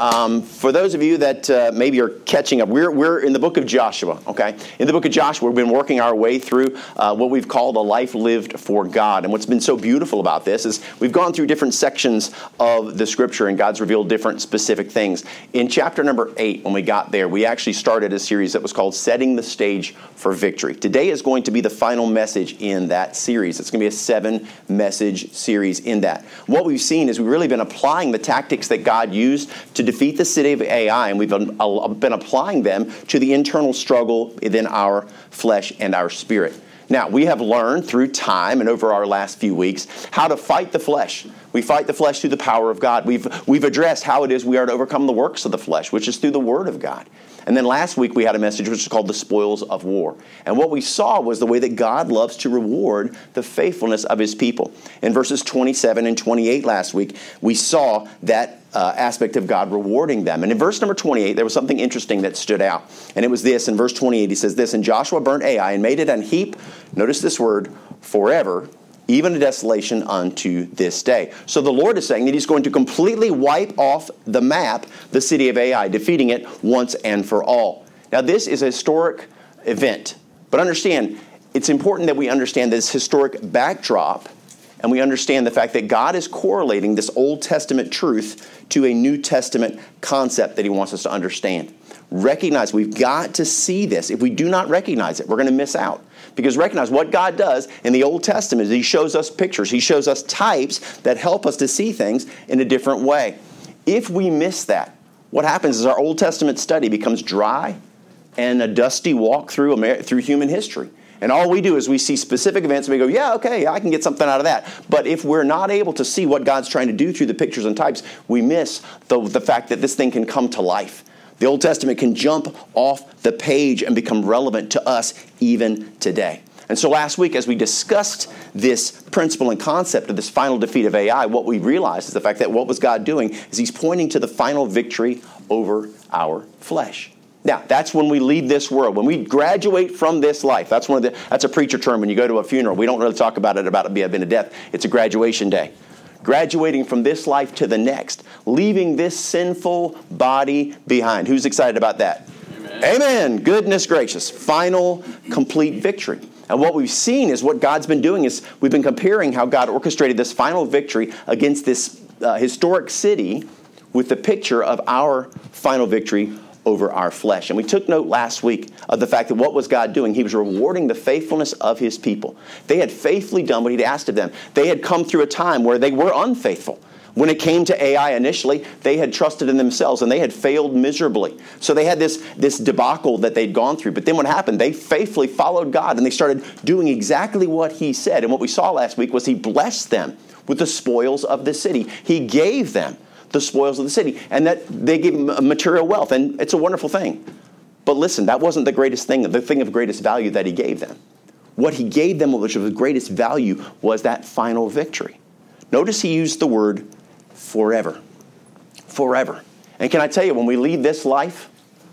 Um, for those of you that uh, maybe are catching up, we're, we're in the book of Joshua, okay? In the book of Joshua, we've been working our way through uh, what we've called a life lived for God. And what's been so beautiful about this is we've gone through different sections of the scripture and God's revealed different specific things. In chapter number eight, when we got there, we actually started a series that was called Setting the Stage for Victory. Today is going to be the final message in that series. It's going to be a seven message series in that. What we've seen is we've really been applying the tactics that God used to defeat the city of Ai, and we've been, uh, applying them to the internal struggle within our flesh and our spirit. Now, we have learned through time and over our last few weeks how to fight the flesh. We fight the flesh through the power of God. We've, we've addressed how it is we are to overcome the works of the flesh, which is through the Word of God. And then last week we had a message which is called the spoils of war. And what we saw was the way that God loves to reward the faithfulness of his people. In verses 27 and 28 last week, we saw that uh, aspect of God rewarding them. And in verse number 28, there was something interesting that stood out. And it was this in verse 28, he says this And Joshua burnt Ai and made it an heap, notice this word, forever even a desolation unto this day. So the Lord is saying that He's going to completely wipe off the map the city of Ai, defeating it once and for all. Now, this is a historic event, but understand, it's important that we understand this historic backdrop and we understand the fact that God is correlating this Old Testament truth to a New Testament concept that He wants us to understand. Recognize we've got to see this. If we do not recognize it, we're going to miss out. Because recognize what God does in the Old Testament is He shows us pictures, He shows us types that help us to see things in a different way. If we miss that, what happens is our Old Testament study becomes dry and a dusty walk through, Amer- through human history. And all we do is we see specific events and we go, yeah, okay, I can get something out of that. But if we're not able to see what God's trying to do through the pictures and types, we miss the, the fact that this thing can come to life. The Old Testament can jump off the page and become relevant to us even today. And so last week, as we discussed this principle and concept of this final defeat of Ai, what we realized is the fact that what was God doing is He's pointing to the final victory over our flesh. Now, that's when we leave this world. When we graduate from this life, that's one of the that's a preacher term. When you go to a funeral, we don't really talk about it about it being a death. It's a graduation day. Graduating from this life to the next, leaving this sinful body behind. Who's excited about that? Amen. Amen. Goodness gracious. Final complete victory. And what we've seen is what God's been doing is we've been comparing how God orchestrated this final victory against this uh, historic city with the picture of our final victory over our flesh. And we took note last week of the fact that what was God doing? He was rewarding the faithfulness of his people. They had faithfully done what he'd asked of them. They had come through a time where they were unfaithful. When it came to Ai initially, they had trusted in themselves and they had failed miserably. So they had this, this debacle that they'd gone through. But then what happened? They faithfully followed God and they started doing exactly what He said. And what we saw last week was He blessed them with the spoils of the city. He gave them the spoils of the city, and that they gave material wealth, and it's a wonderful thing. But listen, that wasn't the greatest thing, the thing of greatest value that he gave them. What he gave them, which was of greatest value, was that final victory. Notice he used the word forever. Forever. And can I tell you, when we leave this life,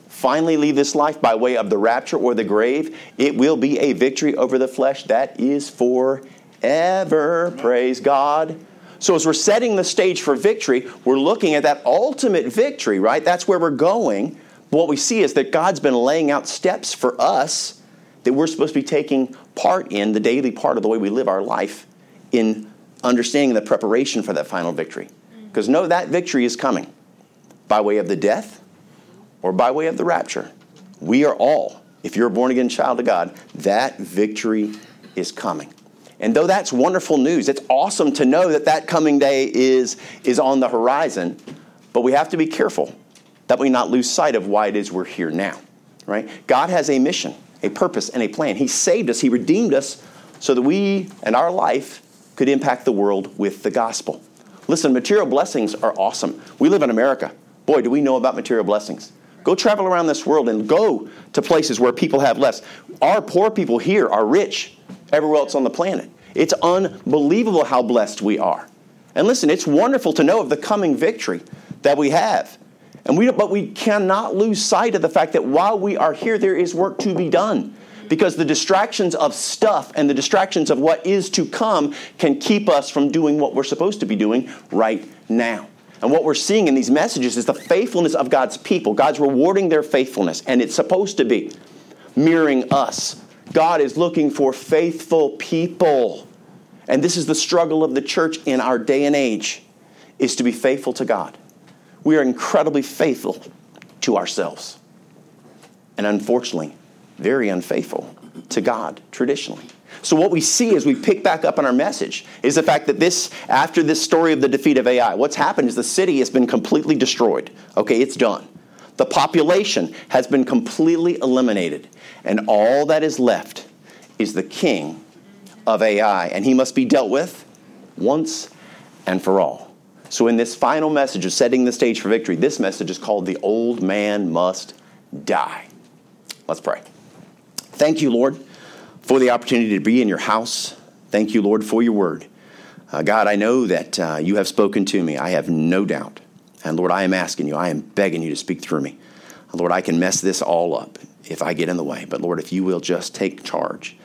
finally leave this life by way of the rapture or the grave, it will be a victory over the flesh that is forever. Praise God. So, as we're setting the stage for victory, we're looking at that ultimate victory, right? That's where we're going. what we see is that God's been laying out steps for us that we're supposed to be taking part in, the daily part of the way we live our life, in understanding the preparation for that final victory. Mm. Because know that victory is coming by way of the death or by way of the rapture. We are all, if you're a born again child of God, that victory is coming. And though that's wonderful news, it's awesome to know that that coming day is, is on the horizon, but we have to be careful that we not lose sight of why it is we're here now, right? God has a mission, a purpose, and a plan. He saved us, He redeemed us so that we and our life could impact the world with the gospel. Listen, material blessings are awesome. We live in America. Boy, do we know about material blessings. Go travel around this world and go to places where people have less. Our poor people here are rich everywhere else on the planet. It's unbelievable how blessed we are. And listen, it's wonderful to know of the coming victory that we have. And we, but we cannot lose sight of the fact that while we are here, there is work to be done. Because the distractions of stuff and the distractions of what is to come can keep us from doing what we're supposed to be doing right now. And what we're seeing in these messages is the faithfulness of God's people. God's rewarding their faithfulness, and it's supposed to be mirroring us. God is looking for faithful people. And this is the struggle of the church in our day and age is to be faithful to God. We are incredibly faithful to ourselves. And unfortunately, very unfaithful to God traditionally. So what we see as we pick back up on our message is the fact that this, after this story of the defeat of Ai, what's happened is the city has been completely destroyed. Okay, it's done. The population has been completely eliminated, and all that is left is the king of Ai, and he must be dealt with once and for all. So, in this final message of setting the stage for victory, this message is called The Old Man Must Die. Let's pray. Thank you, Lord for the opportunity to be in your house. Thank you, Lord, for your word. Uh, God, I know that uh, you have spoken to me. I have no doubt. And Lord, I am asking you, I am begging you to speak through me. Lord, I can mess this all up if I get in the way. But Lord, if you will just take charge,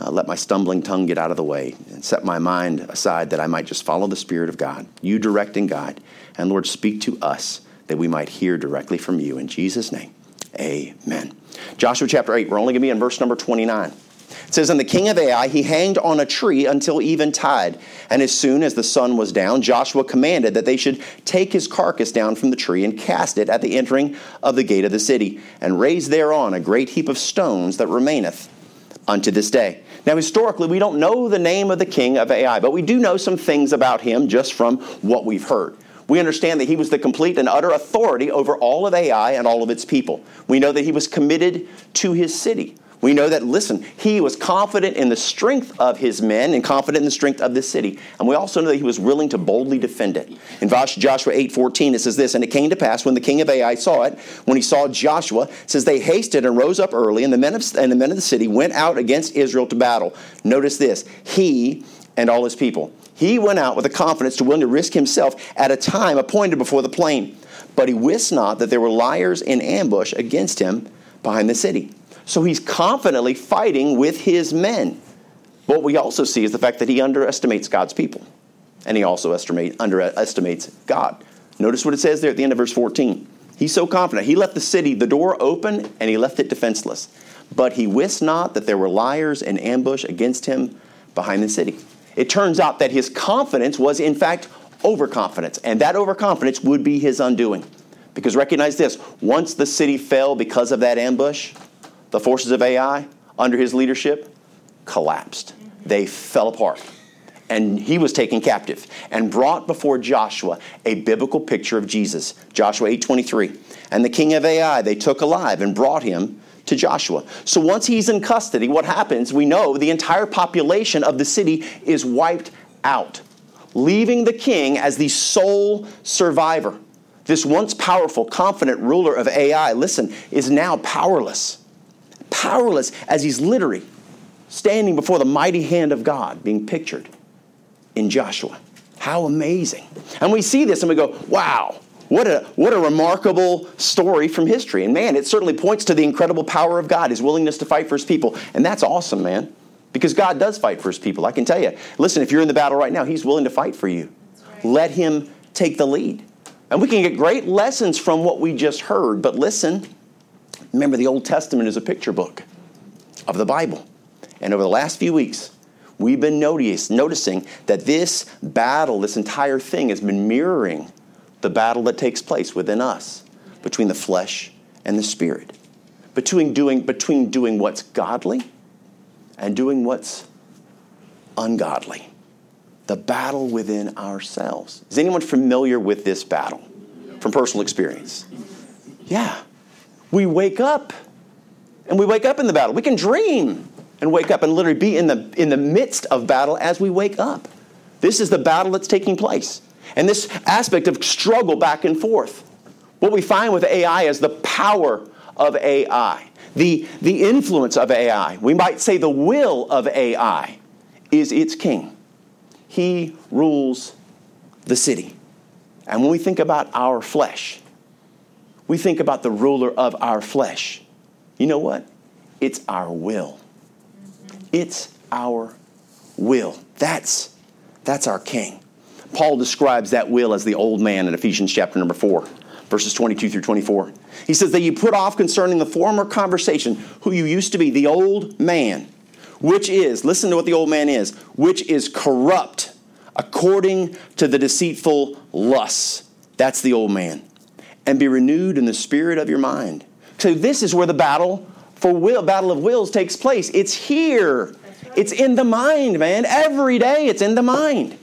uh, let my stumbling tongue get out of the way and set my mind aside that I might just follow the Spirit of God. You direct guide. And Lord, speak to us that we might hear directly from you. In Jesus' name, amen. Joshua chapter 8, we're only going to be in verse number 29. It says, And the king of Ai, he hanged on a tree until eventide. And as soon as the sun was down, Joshua commanded that they should take his carcass down from the tree and cast it at the entering of the gate of the city, and raise thereon a great heap of stones that remaineth unto this day. Now, historically, we don't know the name of the king of Ai, but we do know some things about him just from what we've heard. We understand that he was the complete and utter authority over all of Ai and all of its people. We know that he was committed to his city. We know that, listen, he was confident in the strength of his men and confident in the strength of this city. And we also know that he was willing to boldly defend it. In Joshua 8 14, it says this, And it came to pass when the king of Ai saw it, when he saw Joshua, says, They hasted and rose up early, and the, men of, and the men of the city went out against Israel to battle. Notice this, he and all his people. He went out with a confidence to willing to risk himself at a time appointed before the plain. But he wist not that there were liers in ambush against him behind the city. So he's confidently fighting with his men. What we also see is the fact that he underestimates God's people. And he also estimate, underestimates God. Notice what it says there at the end of verse 14. He's so confident. He left the city, the door open, and he left it defenseless. But he wist not that there were liers in ambush against him behind the city. It turns out that his confidence was, in fact, overconfidence. And that overconfidence would be his undoing. Because recognize this once the city fell because of that ambush, the forces of Ai, under his leadership, collapsed. They fell apart. And he was taken captive and brought before Joshua a biblical picture of Jesus. Joshua 8:23. And the king of Ai they took alive and brought him to Joshua. So once he's in custody, what happens? We know the entire population of the city is wiped out, leaving the king as the sole survivor. This once powerful, confident ruler of Ai, listen, is now powerless powerless as he's literally standing before the mighty hand of God being pictured in Joshua. How amazing. And we see this and we go, wow, what a, what a remarkable story from history. And man, it certainly points to the incredible power of God, his willingness to fight for his people. And that's awesome, man, because God does fight for his people. I can tell you. Listen, if you're in the battle right now, he's willing to fight for you. Right. Let him take the lead. And we can get great lessons from what we just heard, but listen, Remember, the Old Testament is a picture book of the Bible. And over the last few weeks, we've been notice, noticing that this battle, this entire thing, has been mirroring the battle that takes place within us between the flesh and the spirit, between doing, between doing what's godly and doing what's ungodly. The battle within ourselves. Is anyone familiar with this battle from personal experience? Yeah we wake up and we wake up in the battle. We can dream and wake up and literally be in the, in the midst of battle as we wake up. This is the battle that's taking place. And this aspect of struggle back and forth. What we find with Ai is the power of Ai, the, the influence of Ai. We might say the will of Ai is its king. He rules the city. And when we think about our flesh, we think about the ruler of our flesh. You know what? It's our will. It's our will. That's, that's our king. Paul describes that will as the old man in Ephesians chapter number 4, verses 22 through 24. He says that you put off concerning the former conversation who you used to be, the old man, which is, listen to what the old man is, which is corrupt according to the deceitful lusts. That's the old man. And be renewed in the spirit of your mind. So this is where the battle for will, battle of wills takes place. It's here. It's in the mind, man. Every day it's in the mind.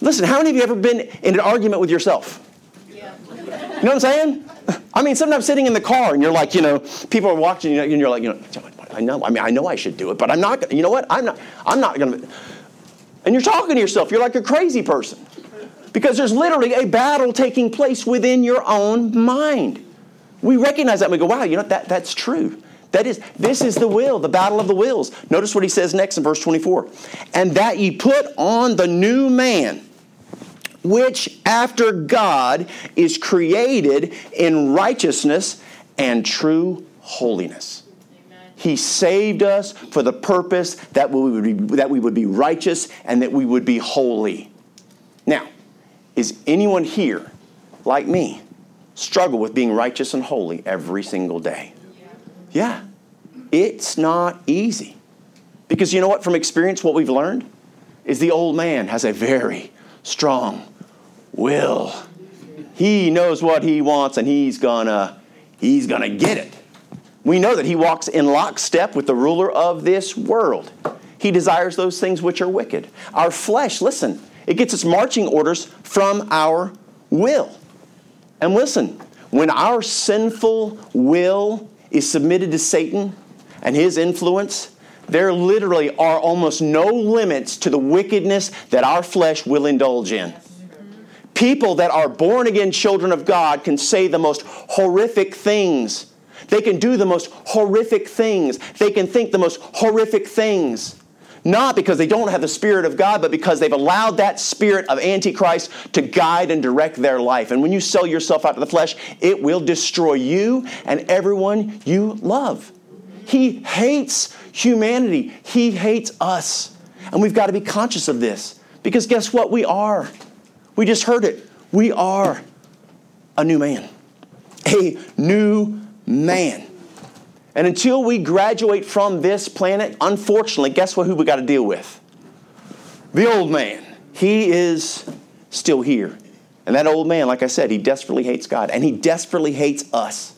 Listen, how many of you ever been in an argument with yourself? Yeah. You know what I'm saying? I mean, sometimes sitting in the car and you're like, you know, people are watching you and you're like, you know, I know, I mean, I know I should do it, but I'm not. You know what? I'm not. I'm not going to. And you're talking to yourself. You're like a crazy person because there's literally a battle taking place within your own mind. We recognize that and we go, wow, you know, that, that's true. That is, this is the will, the battle of the wills. Notice what he says next in verse 24. And that ye put on the new man, which after God is created in righteousness and true holiness. He saved us for the purpose that we, would be, that we would be righteous and that we would be holy. Is anyone here like me struggle with being righteous and holy every single day? Yeah, it's not easy. Because you know what, from experience, what we've learned is the old man has a very strong will. He knows what he wants and he's gonna he's gonna get it. We know that he walks in lockstep with the ruler of this world. He desires those things which are wicked. Our flesh, listen, it gets its marching orders from our will. And listen, when our sinful will is submitted to Satan and his influence, there literally are almost no limits to the wickedness that our flesh will indulge in. People that are born again children of God can say the most horrific things. They can do the most horrific things. They can think the most horrific things. Not because they don't have the Spirit of God, but because they've allowed that spirit of Antichrist to guide and direct their life. And when you sell yourself out to the flesh, it will destroy you and everyone you love. He hates humanity, He hates us. And we've got to be conscious of this. Because guess what? We are. We just heard it. We are a new man. A new man. And until we graduate from this planet, unfortunately, guess what who we got to deal with? The old man. He is still here. And that old man, like I said, he desperately hates God and he desperately hates us.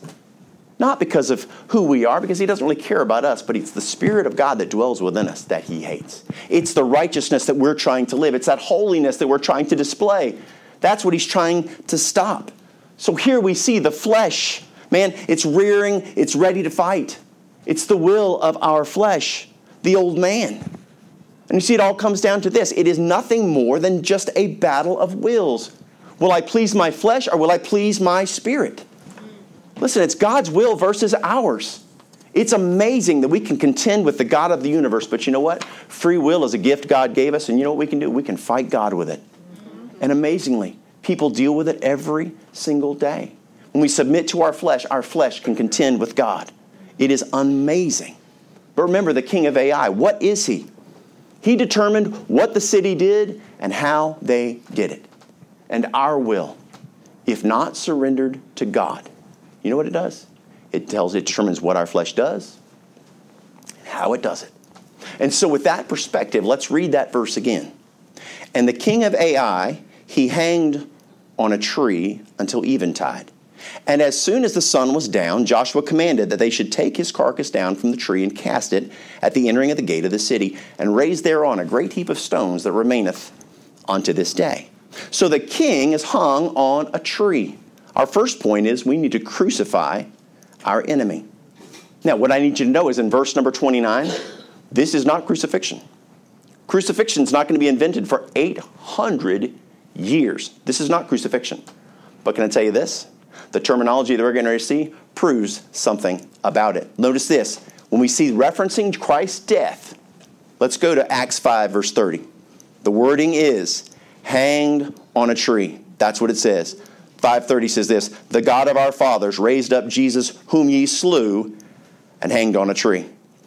Not because of who we are, because he doesn't really care about us, but it's the Spirit of God that dwells within us that he hates. It's the righteousness that we're trying to live, it's that holiness that we're trying to display. That's what he's trying to stop. So here we see the flesh Man, it's rearing, it's ready to fight. It's the will of our flesh, the old man. And you see, it all comes down to this it is nothing more than just a battle of wills. Will I please my flesh or will I please my spirit? Listen, it's God's will versus ours. It's amazing that we can contend with the God of the universe, but you know what? Free will is a gift God gave us, and you know what we can do? We can fight God with it. And amazingly, people deal with it every single day. When we submit to our flesh, our flesh can contend with God. It is amazing. But remember, the king of Ai, what is he? He determined what the city did and how they did it. And our will, if not surrendered to God, you know what it does? It tells, it determines what our flesh does and how it does it. And so, with that perspective, let's read that verse again. And the king of Ai, he hanged on a tree until eventide. And as soon as the sun was down, Joshua commanded that they should take his carcass down from the tree and cast it at the entering of the gate of the city, and raise thereon a great heap of stones that remaineth unto this day. So the king is hung on a tree. Our first point is we need to crucify our enemy. Now, what I need you to know is in verse number 29, this is not crucifixion. Crucifixion is not going to be invented for 800 years. This is not crucifixion. But can I tell you this? The terminology that we're going to see proves something about it. Notice this when we see referencing Christ's death, let's go to Acts 5, verse 30. The wording is hanged on a tree. That's what it says. 530 says this The God of our fathers raised up Jesus, whom ye slew, and hanged on a tree.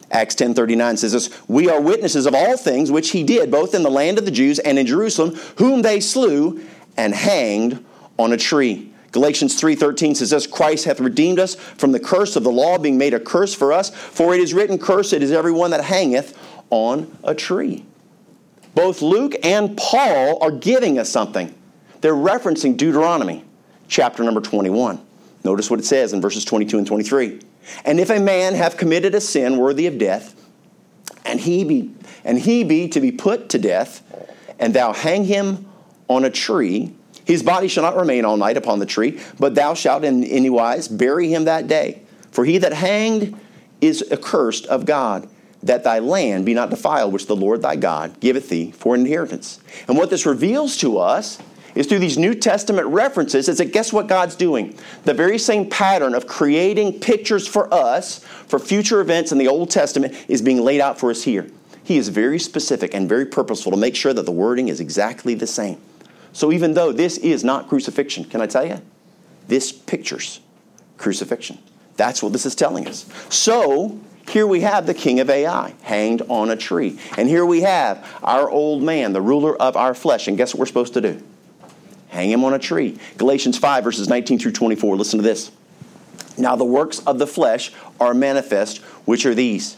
Acts 10:39 says this, "We are witnesses of all things which he did both in the land of the Jews and in Jerusalem, whom they slew and hanged on a tree." Galatians 3:13 says this, "Christ hath redeemed us from the curse of the law, being made a curse for us, for it is written, cursed is every one that hangeth on a tree." Both Luke and Paul are giving us something. They're referencing Deuteronomy, chapter number 21. Notice what it says in verses 22 and 23. And if a man have committed a sin worthy of death, and he be and he be to be put to death, and thou hang him on a tree, his body shall not remain all night upon the tree, but thou shalt in any wise bury him that day. For he that hanged is accursed of God, that thy land be not defiled, which the Lord thy God giveth thee for an inheritance. And what this reveals to us is through these New Testament references is that guess what God's doing? The very same pattern of creating pictures for us for future events in the Old Testament is being laid out for us here. He is very specific and very purposeful to make sure that the wording is exactly the same. So even though this is not crucifixion, can I tell you? This pictures crucifixion. That's what this is telling us. So here we have the king of Ai hanged on a tree. And here we have our old man, the ruler of our flesh. And guess what we're supposed to do? hang him on a tree. Galatians 5, verses 19 through 24. Listen to this. Now the works of the flesh are manifest, which are these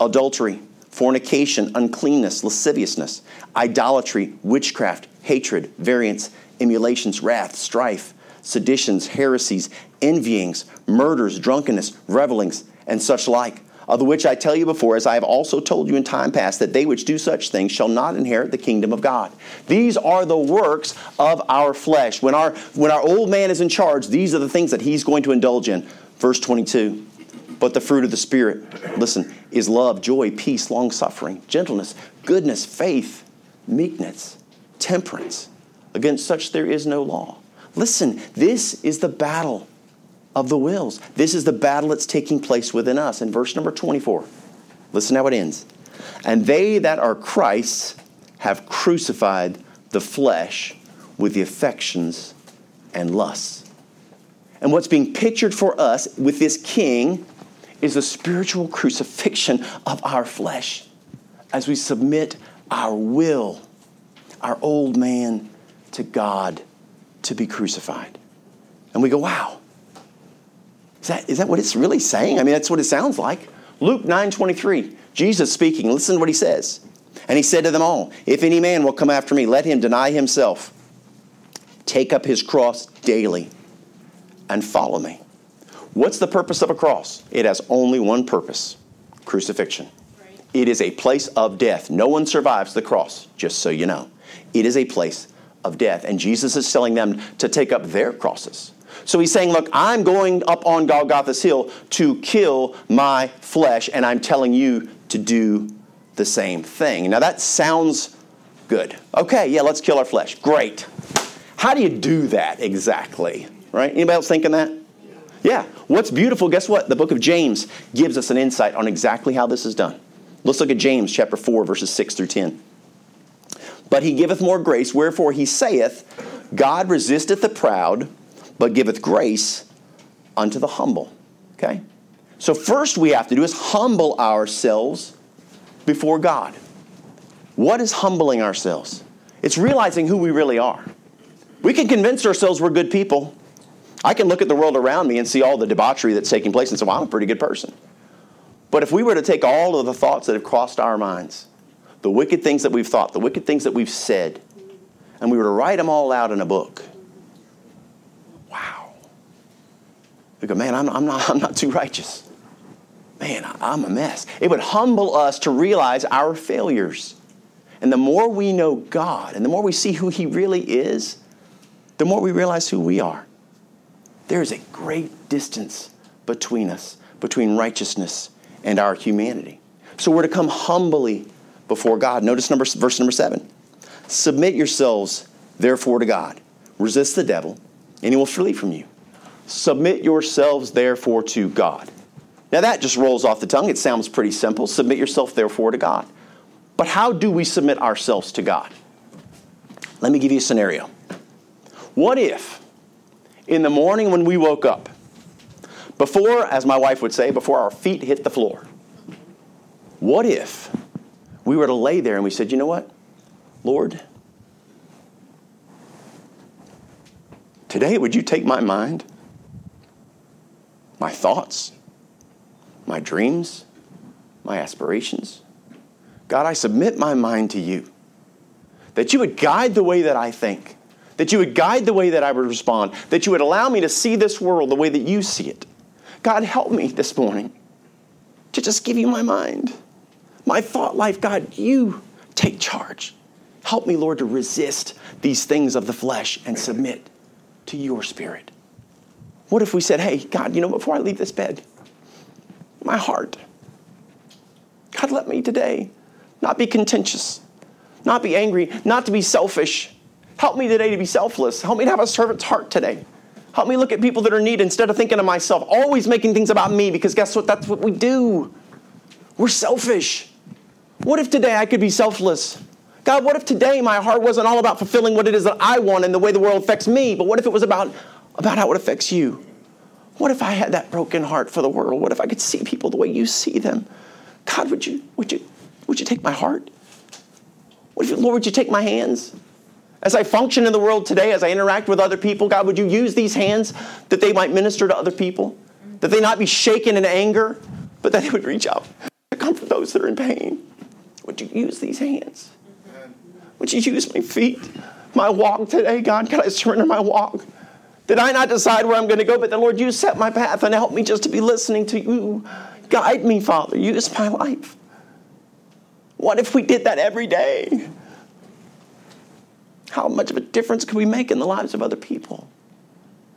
adultery, fornication, uncleanness, lasciviousness, idolatry, witchcraft, hatred, variance, emulations, wrath, strife, seditions, heresies, envyings, murders, drunkenness, revelings, and such like of the which I tell you before, as I have also told you in time past, that they which do such things shall not inherit the kingdom of God. These are the works of our flesh. When our, when our old man is in charge, these are the things that he's going to indulge in. Verse 22. But the fruit of the Spirit, listen, is love, joy, peace, long suffering, gentleness, goodness, faith, meekness, temperance. Against such there is no law. Listen, this is the battle of the wills. This is the battle that's taking place within us. In verse number 24, listen how it ends. And they that are Christ's have crucified the flesh with the affections and lusts. And what's being pictured for us with this king is the spiritual crucifixion of our flesh as we submit our will, our old man, to God to be crucified. And we go, wow, is that, is that what it's really saying? I mean, that's what it sounds like. Luke 9 23, Jesus speaking, listen to what he says. And he said to them all, If any man will come after me, let him deny himself, take up his cross daily, and follow me. What's the purpose of a cross? It has only one purpose crucifixion. It is a place of death. No one survives the cross, just so you know. It is a place of death. And Jesus is telling them to take up their crosses. So he's saying, Look, I'm going up on Golgotha's hill to kill my flesh, and I'm telling you to do the same thing. Now that sounds good. Okay, yeah, let's kill our flesh. Great. How do you do that exactly? Right? Anybody else thinking that? Yeah. What's beautiful, guess what? The book of James gives us an insight on exactly how this is done. Let's look at James chapter 4, verses 6 through 10. But he giveth more grace, wherefore he saith, God resisteth the proud but giveth grace unto the humble. Okay? So, first we have to do is humble ourselves before God. What is humbling ourselves? It's realizing who we really are. We can convince ourselves we're good people. I can look at the world around me and see all the debauchery that's taking place and say, well, I'm a pretty good person. But if we were to take all of the thoughts that have crossed our minds, the wicked things that we've thought, the wicked things that we've said, and we were to write them all out in a book, wow. We go, man, I'm, I'm, not, I'm not too righteous. Man, I'm a mess. It would humble us to realize our failures. And the more we know God and the more we see who He really is, the more we realize who we are. There is a great distance between us, between righteousness and our humanity. So we're to come humbly before God. Notice number, verse number seven. Submit yourselves, therefore, to God. Resist the devil, and he will flee from you. Submit yourselves, therefore, to God. Now, that just rolls off the tongue. It sounds pretty simple. Submit yourself, therefore, to God. But how do we submit ourselves to God? Let me give you a scenario. What if, in the morning when we woke up, before, as my wife would say, before our feet hit the floor, What if we were to lay there and we said, you know what? Lord, today would you take my mind, my thoughts, my dreams, my aspirations? God, I submit my mind to you. That you would guide the way that I think, that you would guide the way that I would respond, that you would allow me to see this world the way that you see it. God, help me this morning to just give you my mind, my thought life. God, you take charge. Help me, Lord, to resist these things of the flesh and submit to your spirit. What if we said, hey, God, you know, before I leave this bed, my heart, God, let me today not be contentious, not be angry, not to be selfish. Help me today to be selfless. Help me to have a servant's heart today. Help me look at people that are in need instead of thinking of myself, always making things about me, because guess what? That's what we do. We're selfish. What if today I could be selfless? God, what if today my heart wasn't all about fulfilling what it is that I want and the way the world affects me, but what if it was about, about how it affects you? What if I had that broken heart for the world? What if I could see people the way you see them? God, would you, would you, would you take my heart? What if, Lord, would you take my hands? As I function in the world today, as I interact with other people, God, would you use these hands that they might minister to other people? That they not be shaken in anger, but that they would reach out to comfort those that are in pain. Would you use these hands? Would you use my feet? My walk today, God, can I surrender my walk? Did I not decide where I'm going to go? But the Lord, you set my path and help me just to be listening to you. Guide me, Father. Use my life. What if we did that every day? How much of a difference could we make in the lives of other people?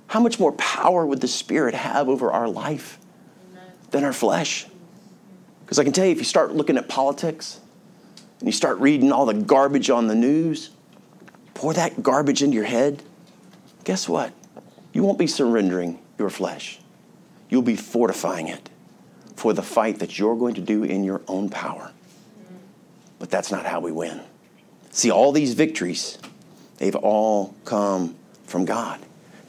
How much more power would the Spirit have over our life than our flesh? Because I can tell you, if you start looking at politics and you start reading all the garbage on the news, pour that garbage into your head, guess what? You won't be surrendering your flesh. You'll be fortifying it for the fight that you're going to do in your own power. But that's not how we win. See, all these victories They've all come from God.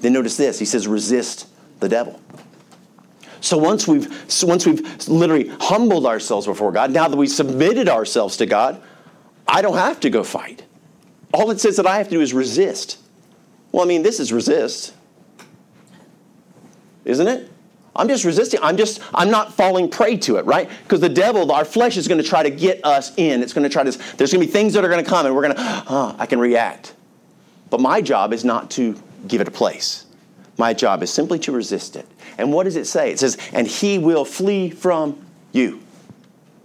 Then notice this. He says, resist the devil. So once we've so once we've literally humbled ourselves before God, now that we've submitted ourselves to God, I don't have to go fight. All it says that I have to do is resist. Well, I mean, this is resist. Isn't it? I'm just resisting. I'm just, I'm not falling prey to it, right? Because the devil, our flesh is going to try to get us in. It's going to try to, there's going to be things that are going to come and we're going to, oh, ah, I can react. But my job is not to give it a place. My job is simply to resist it. And what does it say? It says, and he will flee from you.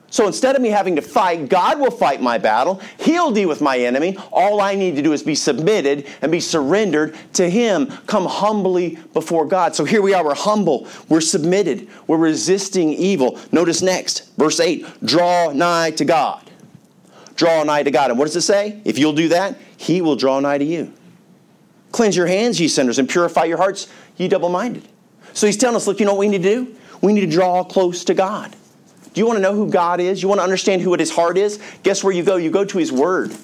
So instead of me having to fight, God will fight my battle. He'll deal with my enemy. All I need to do is be submitted and be surrendered to Him. Come humbly before God. So here we are. We're humble. We're submitted. We're resisting evil. Notice next, verse 8 draw nigh to God. Draw nigh to God. And what does it say? If you'll do that, he will draw nigh to you. Cleanse your hands, ye sinners, and purify your hearts, ye double minded. So he's telling us, look, you know what we need to do? We need to draw close to God. Do you want to know who God is? You want to understand who his heart is? Guess where you go? You go to his word.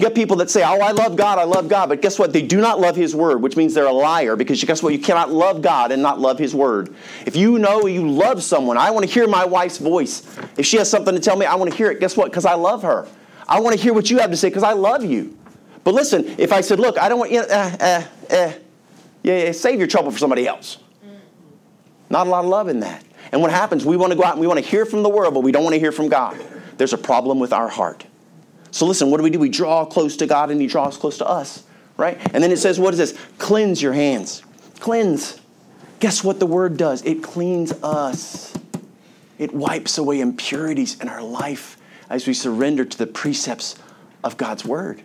You got people that say, Oh, I love God, I love God, but guess what? They do not love His Word, which means they're a liar because guess what? You cannot love God and not love His Word. If you know you love someone, I want to hear my wife's voice. If she has something to tell me, I want to hear it. Guess what? Because I love her. I want to hear what you have to say because I love you. But listen, if I said, look, I don't want you, uh, uh, uh, yeah, yeah, save your trouble for somebody else. Not a lot of love in that. And what happens, we want to go out and we want to hear from the world, but we don't want to hear from God. There's a problem with our heart. So listen, what do we do? We draw close to God and He draws close to us, right? And then it says, what is this? Cleanse your hands. Cleanse. Guess what the word does? It cleans us. It wipes away impurities in our life as we surrender to the precepts of God's word.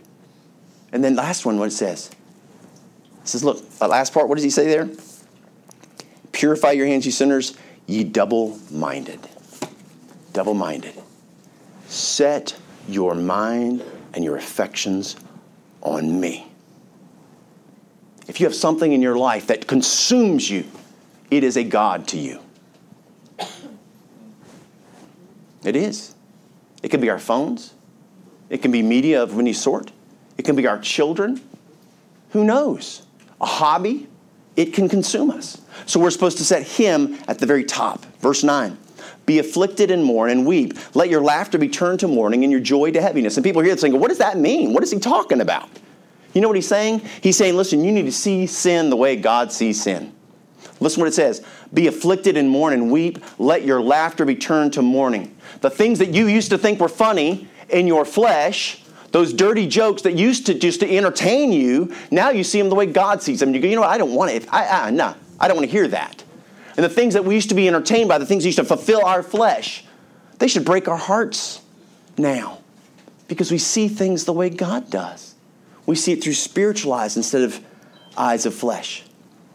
And then last one, what it says. It says, look, that last part, what does he say there? Purify your hands, you sinners, ye double minded. Double minded. Set your mind and your affections on me. If you have something in your life that consumes you, it is a God to you. It is. It can be our phones. It can be media of any sort. It can be our children. Who knows? A hobby. It can consume us. So we're supposed to set Him at the very top. Verse 9 Be afflicted and mourn and weep. Let your laughter be turned to mourning and your joy to heaviness. And people hear this saying, What does that mean? What is he talking about? You know what he's saying? He's saying, Listen, you need to see sin the way God sees sin. Listen what it says Be afflicted and mourn and weep. Let your laughter be turned to mourning. The things that you used to think were funny in your flesh, those dirty jokes that used to just to entertain you, now you see them the way God sees them. You go, you know what? I don't want it. I, I, I don't want to hear that. And the things that we used to be entertained by, the things that used to fulfill our flesh, they should break our hearts now because we see things the way God does. We see it through spiritual eyes instead of eyes of flesh.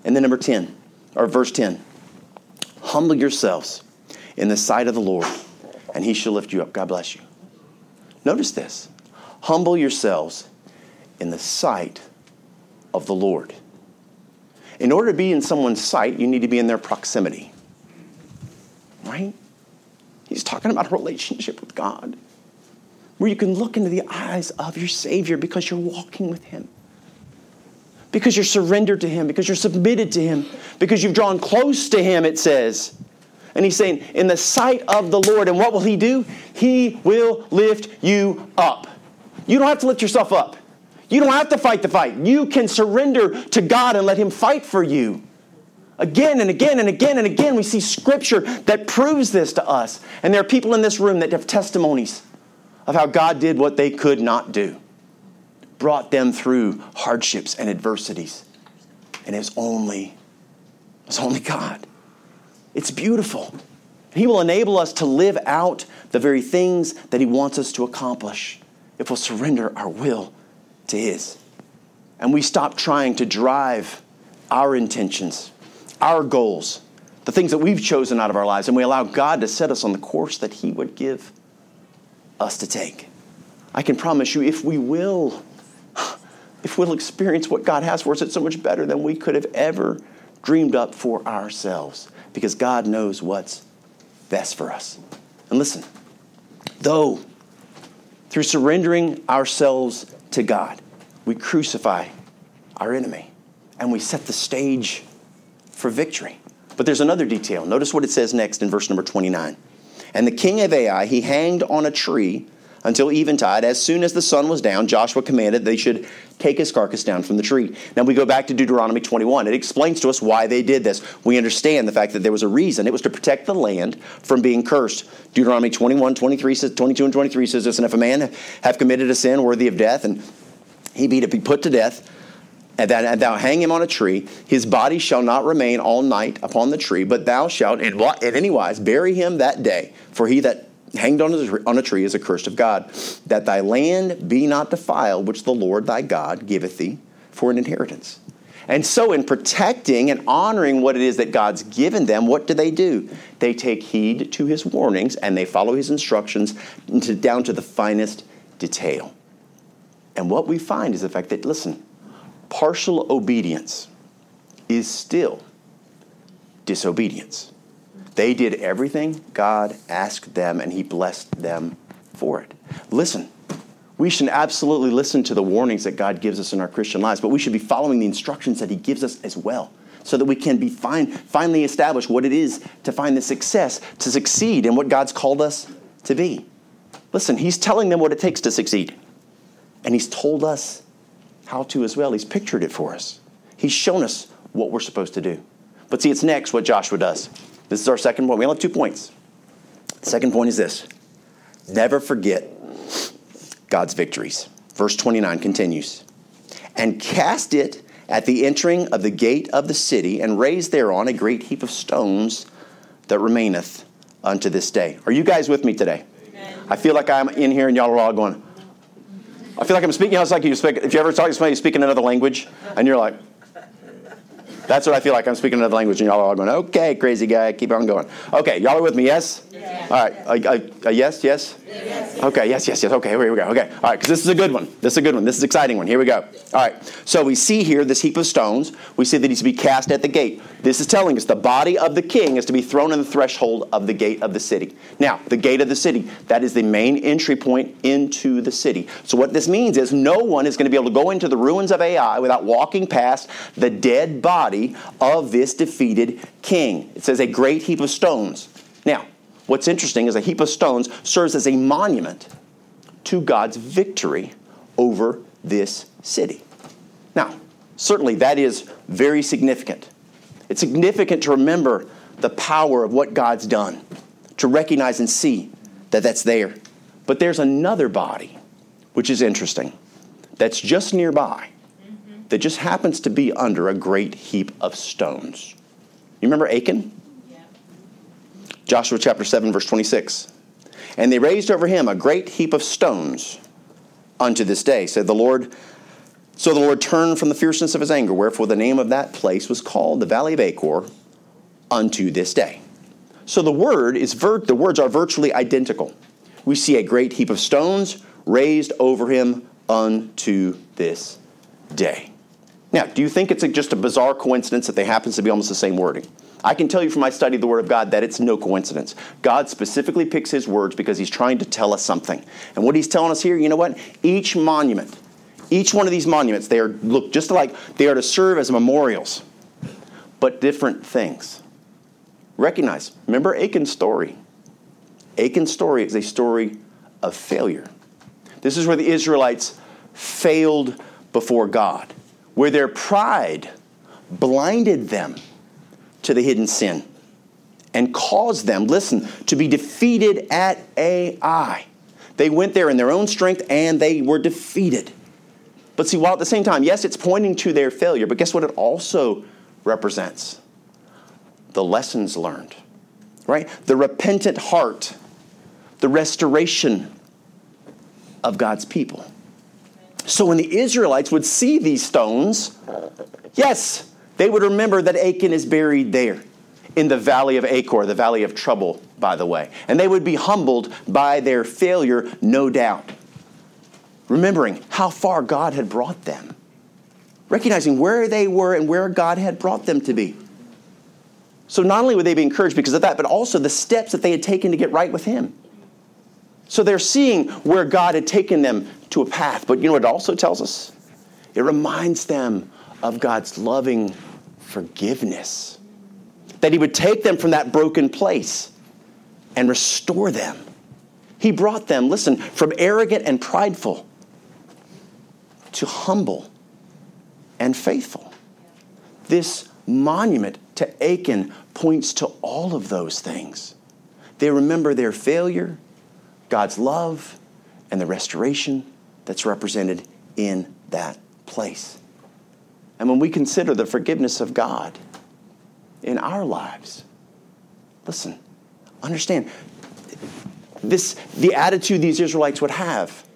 And then number 10, or verse 10 humble yourselves in the sight of the Lord, and he shall lift you up. God bless you. Notice this humble yourselves in the sight of the Lord. In order to be in someone's sight, you need to be in their proximity. Right? He's talking about a relationship with God where you can look into the eyes of your Savior because you're walking with Him. Because you're surrendered to Him, because you're submitted to Him, because you've drawn close to Him, it says. And he's saying, in the sight of the Lord. And what will he do? He will lift you up. You don't have to lift yourself up. You don't have to fight the fight. You can surrender to God and let Him fight for you. Again and again and again and again, we see scripture that proves this to us. And there are people in this room that have testimonies of how God did what they could not do, brought them through hardships and adversities. And it's only, it was only God. It's beautiful. He will enable us to live out the very things that He wants us to accomplish if we'll surrender our will to His. And we stop trying to drive our intentions, our goals, the things that we've chosen out of our lives, and we allow God to set us on the course that He would give us to take. I can promise you, if we will, if we'll experience what God has for us, it's so much better than we could have ever dreamed up for ourselves because God knows what's best for us. And listen, though through surrendering ourselves to God, we crucify our enemy and we set the stage for victory. But there's another detail. Notice what it says next in verse number 29. And the king of Ai, he hanged on a tree until eventide. As soon as the sun was down, Joshua commanded they should take his carcass down from the tree. Now we go back to Deuteronomy 21. It explains to us why they did this. We understand the fact that there was a reason. It was to protect the land from being cursed. Deuteronomy 21, 23 22 and 23 says this, and if a man have committed a sin worthy of death, and he be to be put to death, and thou hang him on a tree, his body shall not remain all night upon the tree, but thou shalt in any wise bury him that day. For he that hanged on a, a tree is accursed of God, that thy land be not defiled, which the Lord thy God giveth thee for an inheritance. And so, in protecting and honoring what it is that God's given them, what do they do? They take heed to his warnings and they follow his instructions down to the finest detail. And what we find is the fact that, listen, partial obedience is still disobedience. They did everything God asked them, and He blessed them for it. Listen, we should absolutely listen to the warnings that God gives us in our Christian lives, but we should be following the instructions that He gives us as well so that we can be fine, finally establish what it is to find the success, to succeed in what God's called us to be. Listen, He's telling them what it takes to succeed, and He's told us how to as well. He's pictured it for us, He's shown us what we're supposed to do. But see, it's next what Joshua does. This is our second point. We only have two points. The second point is this never forget God's victories. Verse 29 continues And cast it at the entering of the gate of the city, and raise thereon a great heap of stones that remaineth unto this day. Are you guys with me today? Amen. I feel like I'm in here and y'all are all going, I feel like I'm speaking. You know, it's like you speak. If you ever talk to somebody speaking another language, and you're like, that's what I feel like. I'm speaking another language, and y'all are all going, okay, crazy guy, keep on going. Okay, y'all are with me, yes? yes. All right, a, a, a yes, yes? Yes? Okay, yes, yes, yes. Okay, here we go. Okay, all right, because this is a good one. This is a good one. This is an exciting one. Here we go. All right, so we see here this heap of stones. We see that he's to be cast at the gate. This is telling us the body of the king is to be thrown in the threshold of the gate of the city. Now, the gate of the city, that is the main entry point into the city. So what this means is no one is going to be able to go into the ruins of Ai without walking past the dead body of this defeated king. It says a great heap of stones. Now, what's interesting is a heap of stones serves as a monument to God's victory over this city. Now, certainly that is very significant. It's significant to remember the power of what God's done, to recognize and see that that's there. But there's another body, which is interesting, that's just nearby, that just happens to be under a great heap of stones. You remember Achan? Joshua chapter 7, verse 26. And they raised over him a great heap of stones unto this day, said the Lord. So the Lord turned from the fierceness of his anger, wherefore the name of that place was called the Valley of Achor unto this day. So the word is ver- the words are virtually identical. We see a great heap of stones raised over him unto this day. Now, do you think it's just a bizarre coincidence that they happens to be almost the same wording? I can tell you from my study of the Word of God that it's no coincidence. God specifically picks His words because He's trying to tell us something. And what He's telling us here, you know what? Each monument, each one of these monuments, they are look just like they are to serve as memorials, but different things. Recognize, remember Achan's story. Achan's story is a story of failure. This is where the Israelites failed before God, where their pride blinded them to the hidden sin and caused them, listen, to be defeated at Ai. They went there in their own strength and they were defeated. But see, while at the same time, yes, it's pointing to their failure, but guess what it also represents? The lessons learned, right? The repentant heart, the restoration of God's people. So when the Israelites would see these stones, yes, they would remember that Achan is buried there in the valley of Achor, the valley of trouble, by the way. And they would be humbled by their failure, no doubt. Remembering how far God had brought them, recognizing where they were and where God had brought them to be. So not only would they be encouraged because of that, but also the steps that they had taken to get right with Him. So they're seeing where God had taken them to a path. But you know what it also tells us? It reminds them of God's loving forgiveness. That He would take them from that broken place and restore them. He brought them, listen, from arrogant and prideful to humble and faithful. This monument to Achan points to all of those things. They remember their failure, God's love, and the restoration that's represented in that place. And when we consider the forgiveness of God in our lives, listen, understand this the attitude these Israelites would have.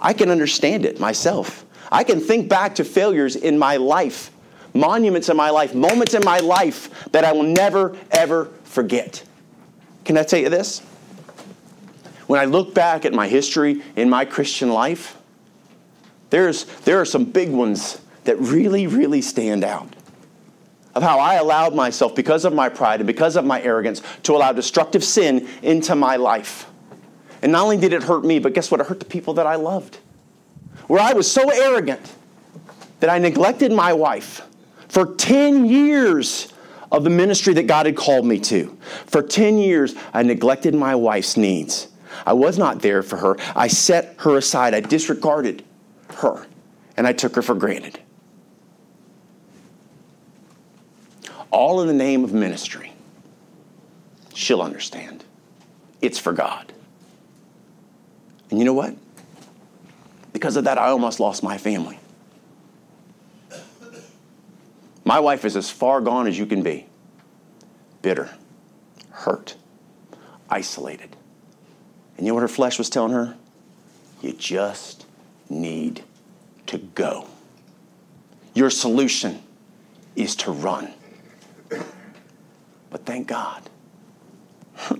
I can understand it myself. I can think back to failures in my life, monuments in my life, moments in my life that I will never ever forget. Can I tell you this? When I look back at my history in my Christian life, there's, there are some big ones that really, really stand out. Of how I allowed myself, because of my pride and because of my arrogance, to allow destructive sin into my life. And not only did it hurt me, but guess what? It hurt the people that I loved. Where I was so arrogant that I neglected my wife for 10 years of the ministry that God had called me to. For 10 years, I neglected my wife's needs. I was not there for her. I set her aside. I disregarded her, and I took her for granted. All in the name of ministry. She'll understand. It's for God. And you know what? Because of that, I almost lost my family. My wife is as far gone as you can be bitter, hurt, isolated. And you know what her flesh was telling her? You just need to go. Your solution is to run. But thank God.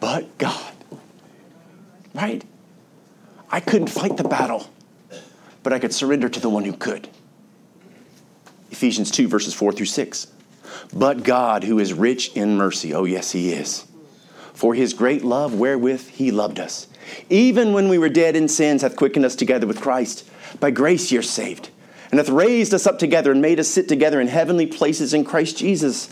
but God. Right? I couldn't fight the battle, but I could surrender to the one who could. Ephesians 2, verses 4 through 6. But God, who is rich in mercy, oh, yes, He is, for His great love wherewith He loved us, even when we were dead in sins, hath quickened us together with Christ. By grace you're saved and hath raised us up together and made us sit together in heavenly places in Christ Jesus.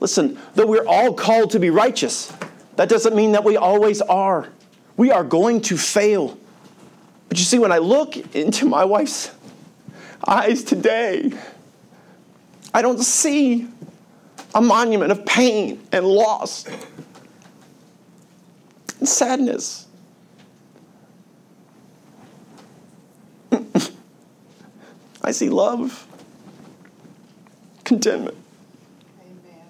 Listen, though we're all called to be righteous, that doesn't mean that we always are. We are going to fail. But you see, when I look into my wife's eyes today, I don't see a monument of pain and loss and sadness. I see love, contentment, Amen.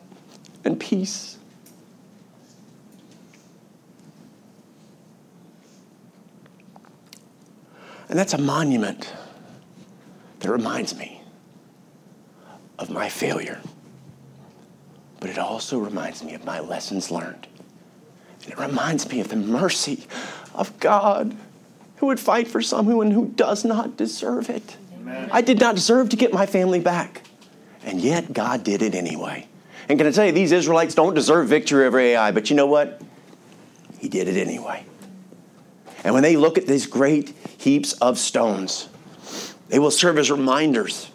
and peace. And that's a monument that reminds me of my failure. But it also reminds me of my lessons learned. And it reminds me of the mercy of God who would fight for someone who does not deserve it. I did not deserve to get my family back. And yet God did it anyway. And can I tell you, these Israelites don't deserve victory over Ai, but you know what? He did it anyway. And when they look at these great heaps of stones, they will serve as reminders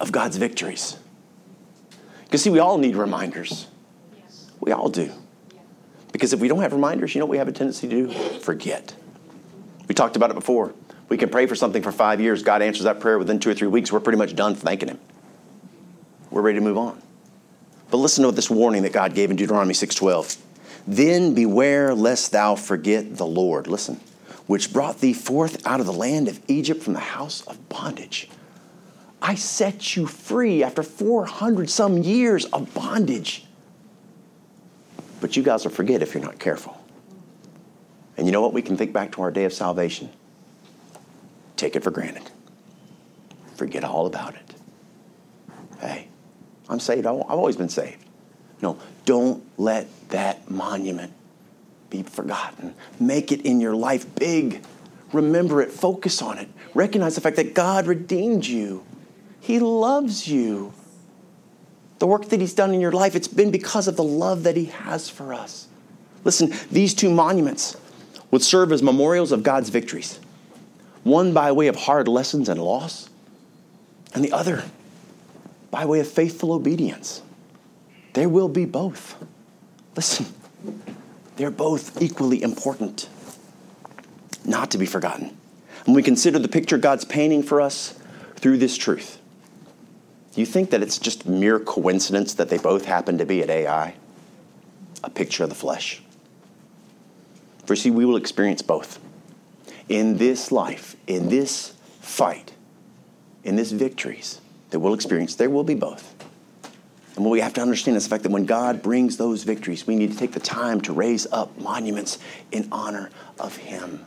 of God's victories. Because, see, we all need reminders. We all do. Because if we don't have reminders, you know what we have a tendency to do? Forget. We talked about it before. We can pray for something for five years. God answers that prayer within two or three weeks. We're pretty much done thanking Him. We're ready to move on. But listen to this warning that God gave in Deuteronomy 6:12. Then beware lest thou forget the Lord. Listen, which brought thee forth out of the land of Egypt from the house of bondage. I set you free after 400 some years of bondage. But you guys will forget if you're not careful. And you know what? We can think back to our day of salvation. Take it for granted. Forget all about it. Hey, I'm saved. I've always been saved. No, don't let that monument be forgotten. Make it in your life big. Remember it, focus on it. Recognize the fact that God redeemed you, He loves you. The work that He's done in your life, it's been because of the love that He has for us. Listen, these two monuments would serve as memorials of God's victories one by way of hard lessons and loss, and the other by way of faithful obedience. There will be both. Listen, they're both equally important, not to be forgotten. When we consider the picture God's painting for us through this truth, do you think that it's just mere coincidence that they both happen to be at Ai? A picture of the flesh. For see, we will experience both. In this life, in this fight, in this victories that we'll experience, there will be both. And what we have to understand is the fact that when God brings those victories, we need to take the time to raise up monuments in honor of Him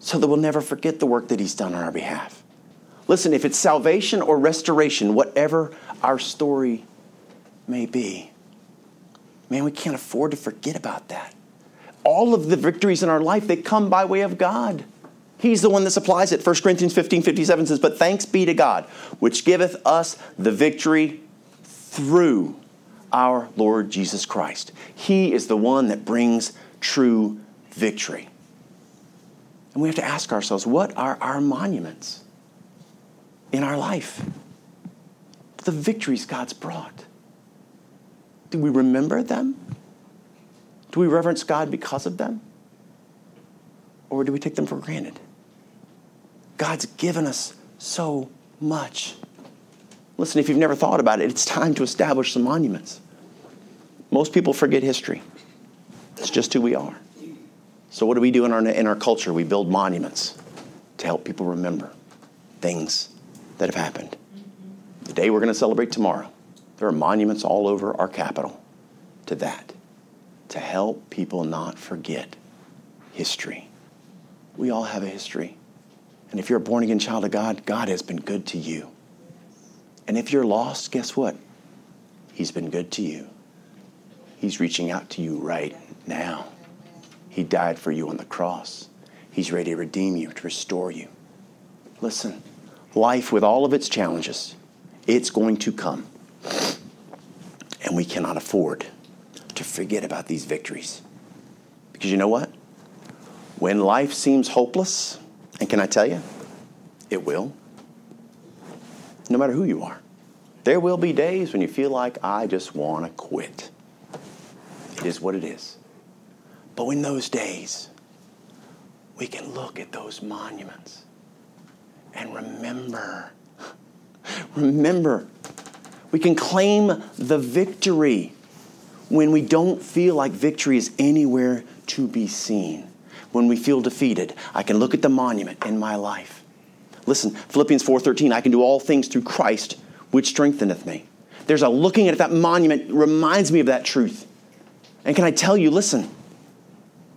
so that we'll never forget the work that He's done on our behalf. Listen, if it's salvation or restoration, whatever our story may be, man, we can't afford to forget about that. All of the victories in our life, they come by way of God. He's the one that supplies it. 1 Corinthians 15 57 says, But thanks be to God, which giveth us the victory through our Lord Jesus Christ. He is the one that brings true victory. And we have to ask ourselves what are our monuments in our life? The victories God's brought. Do we remember them? Do we reverence God because of them? Or do we take them for granted? God's given us so much. Listen, if you've never thought about it, it's time to establish some monuments. Most people forget history. It's just who we are. So, what do we do in our, in our culture? We build monuments to help people remember things that have happened. The day we're going to celebrate tomorrow, there are monuments all over our capital to that, to help people not forget history. We all have a history. And if you're a born again child of God, God has been good to you. And if you're lost, guess what? He's been good to you. He's reaching out to you right now. He died for you on the cross. He's ready to redeem you, to restore you. Listen, life with all of its challenges, it's going to come. And we cannot afford to forget about these victories. Because you know what? When life seems hopeless, and can I tell you, it will, no matter who you are. There will be days when you feel like I just want to quit. It is what it is. But in those days, we can look at those monuments and remember. Remember, we can claim the victory when we don't feel like victory is anywhere to be seen. When we feel defeated, I can look at the monument in my life. Listen, Philippians 4:13, I can do all things through Christ which strengtheneth me. There's a looking at that monument reminds me of that truth. And can I tell you, listen,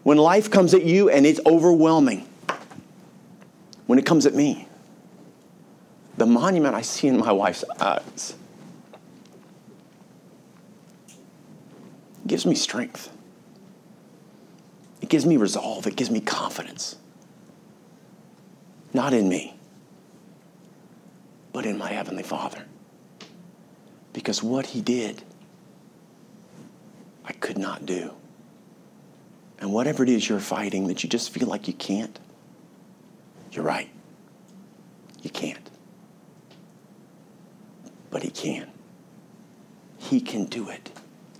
when life comes at you and it's overwhelming, when it comes at me, the monument I see in my wife's eyes gives me strength. It gives me resolve. It gives me confidence. Not in me, but in my Heavenly Father. Because what He did, I could not do. And whatever it is you're fighting that you just feel like you can't, you're right. You can't. But He can. He can do it.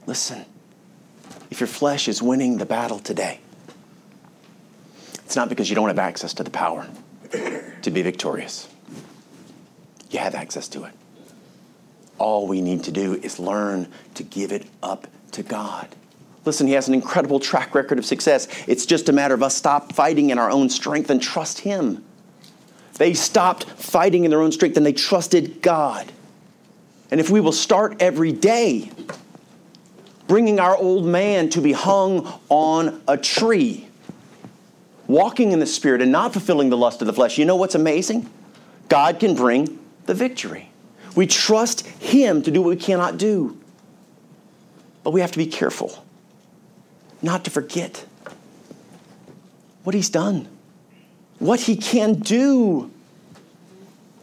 Listen, if your flesh is winning the battle today, it's not because you don't have access to the power to be victorious. You have access to it. All we need to do is learn to give it up to God. Listen, He has an incredible track record of success. It's just a matter of us stop fighting in our own strength and trust Him. They stopped fighting in their own strength and they trusted God. And if we will start every day bringing our old man to be hung on a tree, walking in the Spirit and not fulfilling the lust of the flesh, you know what's amazing? God can bring the victory. We trust Him to do what we cannot do. But we have to be careful not to forget what He's done, what He can do.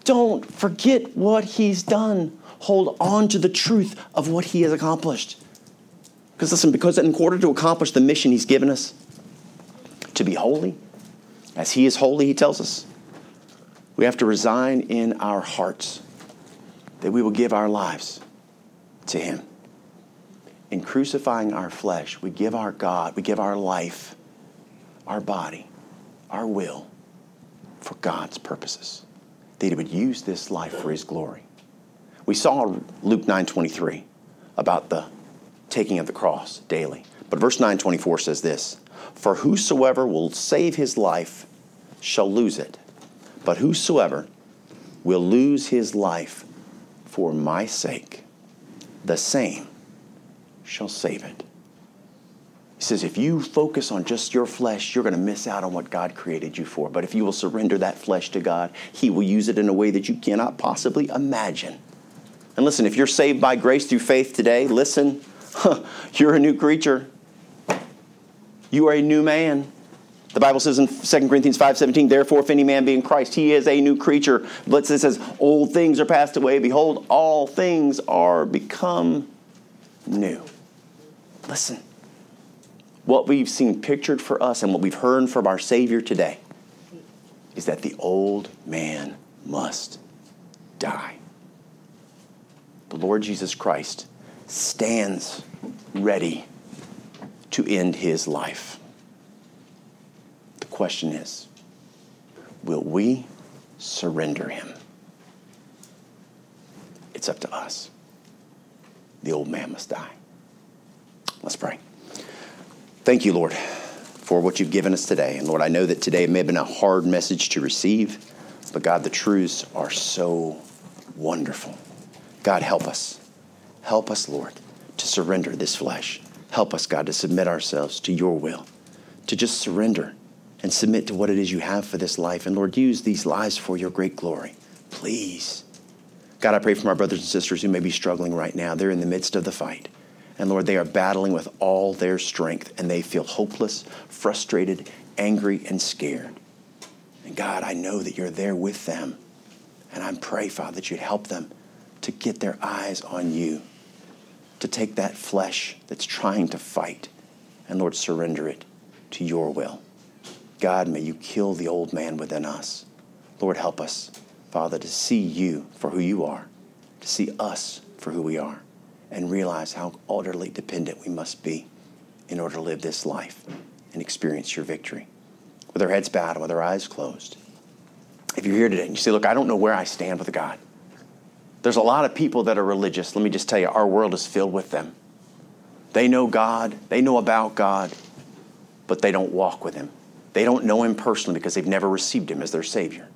Don't forget what He's done. Hold on to the truth of what He has accomplished. Because listen, because in order to accomplish the mission He's given us, to be holy, as He is holy, He tells us, we have to resign in our hearts that we will give our lives to Him. In crucifying our flesh, we give our God, we give our life, our body, our will for God's purposes. That He would use this life for His glory. We saw Luke 9:23 about the taking of the cross daily. But verse 924 says this For whosoever will save his life shall lose it, but whosoever will lose his life for my sake, the same shall save it. He says, if you focus on just your flesh, you're going to miss out on what God created you for. But if you will surrender that flesh to God, He will use it in a way that you cannot possibly imagine. And listen, if you're saved by grace through faith today, listen, you're a new creature. You are a new man. The Bible says in 2 Corinthians 5:17, therefore, if any man be in Christ, he is a new creature. But it says, old things are passed away. Behold, all things are become new. Listen, what we've seen pictured for us and what we've heard from our Savior today is that the old man must die. The Lord Jesus Christ stands ready to end his life. The question is will we surrender him? It's up to us. The old man must die. Let's pray. Thank you, Lord, for what you've given us today. And Lord, I know that today may have been a hard message to receive, but God, the truths are so wonderful. God, help us. Help us, Lord, to surrender this flesh. Help us, God, to submit ourselves to your will, to just surrender and submit to what it is you have for this life. And Lord, use these lives for your great glory. Please. God, I pray for my brothers and sisters who may be struggling right now. They're in the midst of the fight. And Lord, they are battling with all their strength and they feel hopeless, frustrated, angry, and scared. And God, I know that you're there with them. And I pray, Father, that you'd help them to get their eyes on you, to take that flesh that's trying to fight and, Lord, surrender it to your will. God, may you kill the old man within us. Lord, help us Father, to see you for who you are, to see us for who we are, and realize how utterly dependent we must be in order to live this life and experience your victory. With our heads bowed, with our eyes closed. If you're here today and you say, Look, I don't know where I stand with God. There's a lot of people that are religious. Let me just tell you, our world is filled with them. They know God, they know about God, but they don't walk with Him. They don't know Him personally because they've never received Him as their Savior.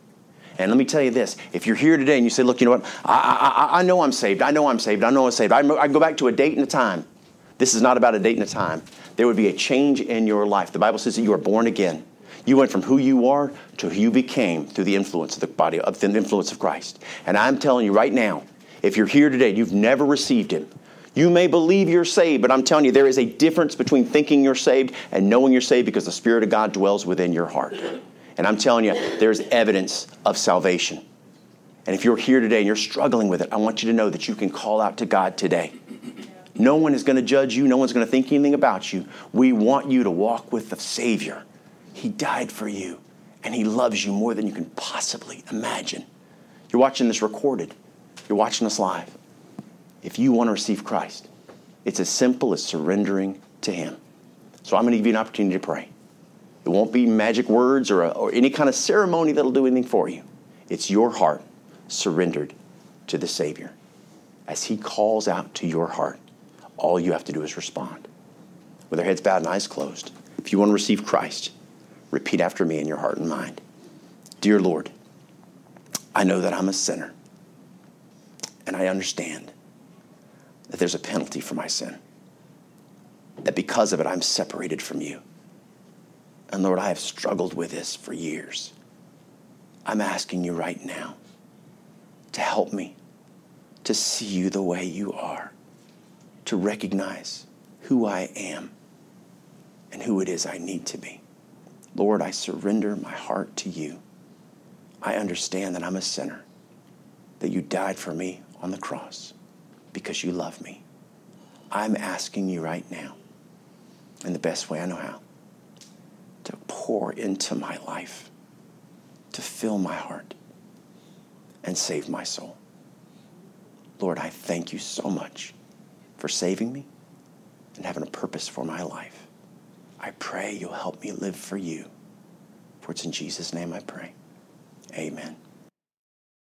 And let me tell you this if you're here today and you say, Look, you know what? I, I, I know I'm saved. I know I'm saved. I know I'm saved. I, I go back to a date and a time. This is not about a date and a time. There would be a change in your life. The Bible says that you are born again. You went from who you are to who you became through the influence of the body of the influence of Christ. And I'm telling you right now, if you're here today and you've never received Him, you may believe you're saved, but I'm telling you, there is a difference between thinking you're saved and knowing you're saved because the Spirit of God dwells within your heart. And I'm telling you, there's evidence of salvation. And if you're here today and you're struggling with it, I want you to know that you can call out to God today. No one is going to judge you, no one's going to think anything about you. We want you to walk with the Savior. He died for you, and He loves you more than you can possibly imagine. You're watching this recorded, you're watching this live. If you want to receive Christ, it's as simple as surrendering to Him. So I'm going to give you an opportunity to pray. It won't be magic words or, a, or any kind of ceremony that'll do anything for you. It's your heart surrendered to the Savior. As He calls out to your heart, all you have to do is respond. With our heads bowed and eyes closed, if you want to receive Christ, repeat after me in your heart and mind Dear Lord, I know that I'm a sinner, and I understand that there's a penalty for my sin, that because of it, I'm separated from you. And Lord, I have struggled with this for years. I'm asking you right now to help me to see you the way you are, to recognize who I am and who it is I need to be. Lord, I surrender my heart to you. I understand that I'm a sinner, that you died for me on the cross because you love me. I'm asking you right now, in the best way I know how, to pour into my life, to fill my heart, and save my soul. Lord, I thank you so much for saving me and having a purpose for my life. I pray you'll help me live for you. For it's in Jesus' name I pray. Amen.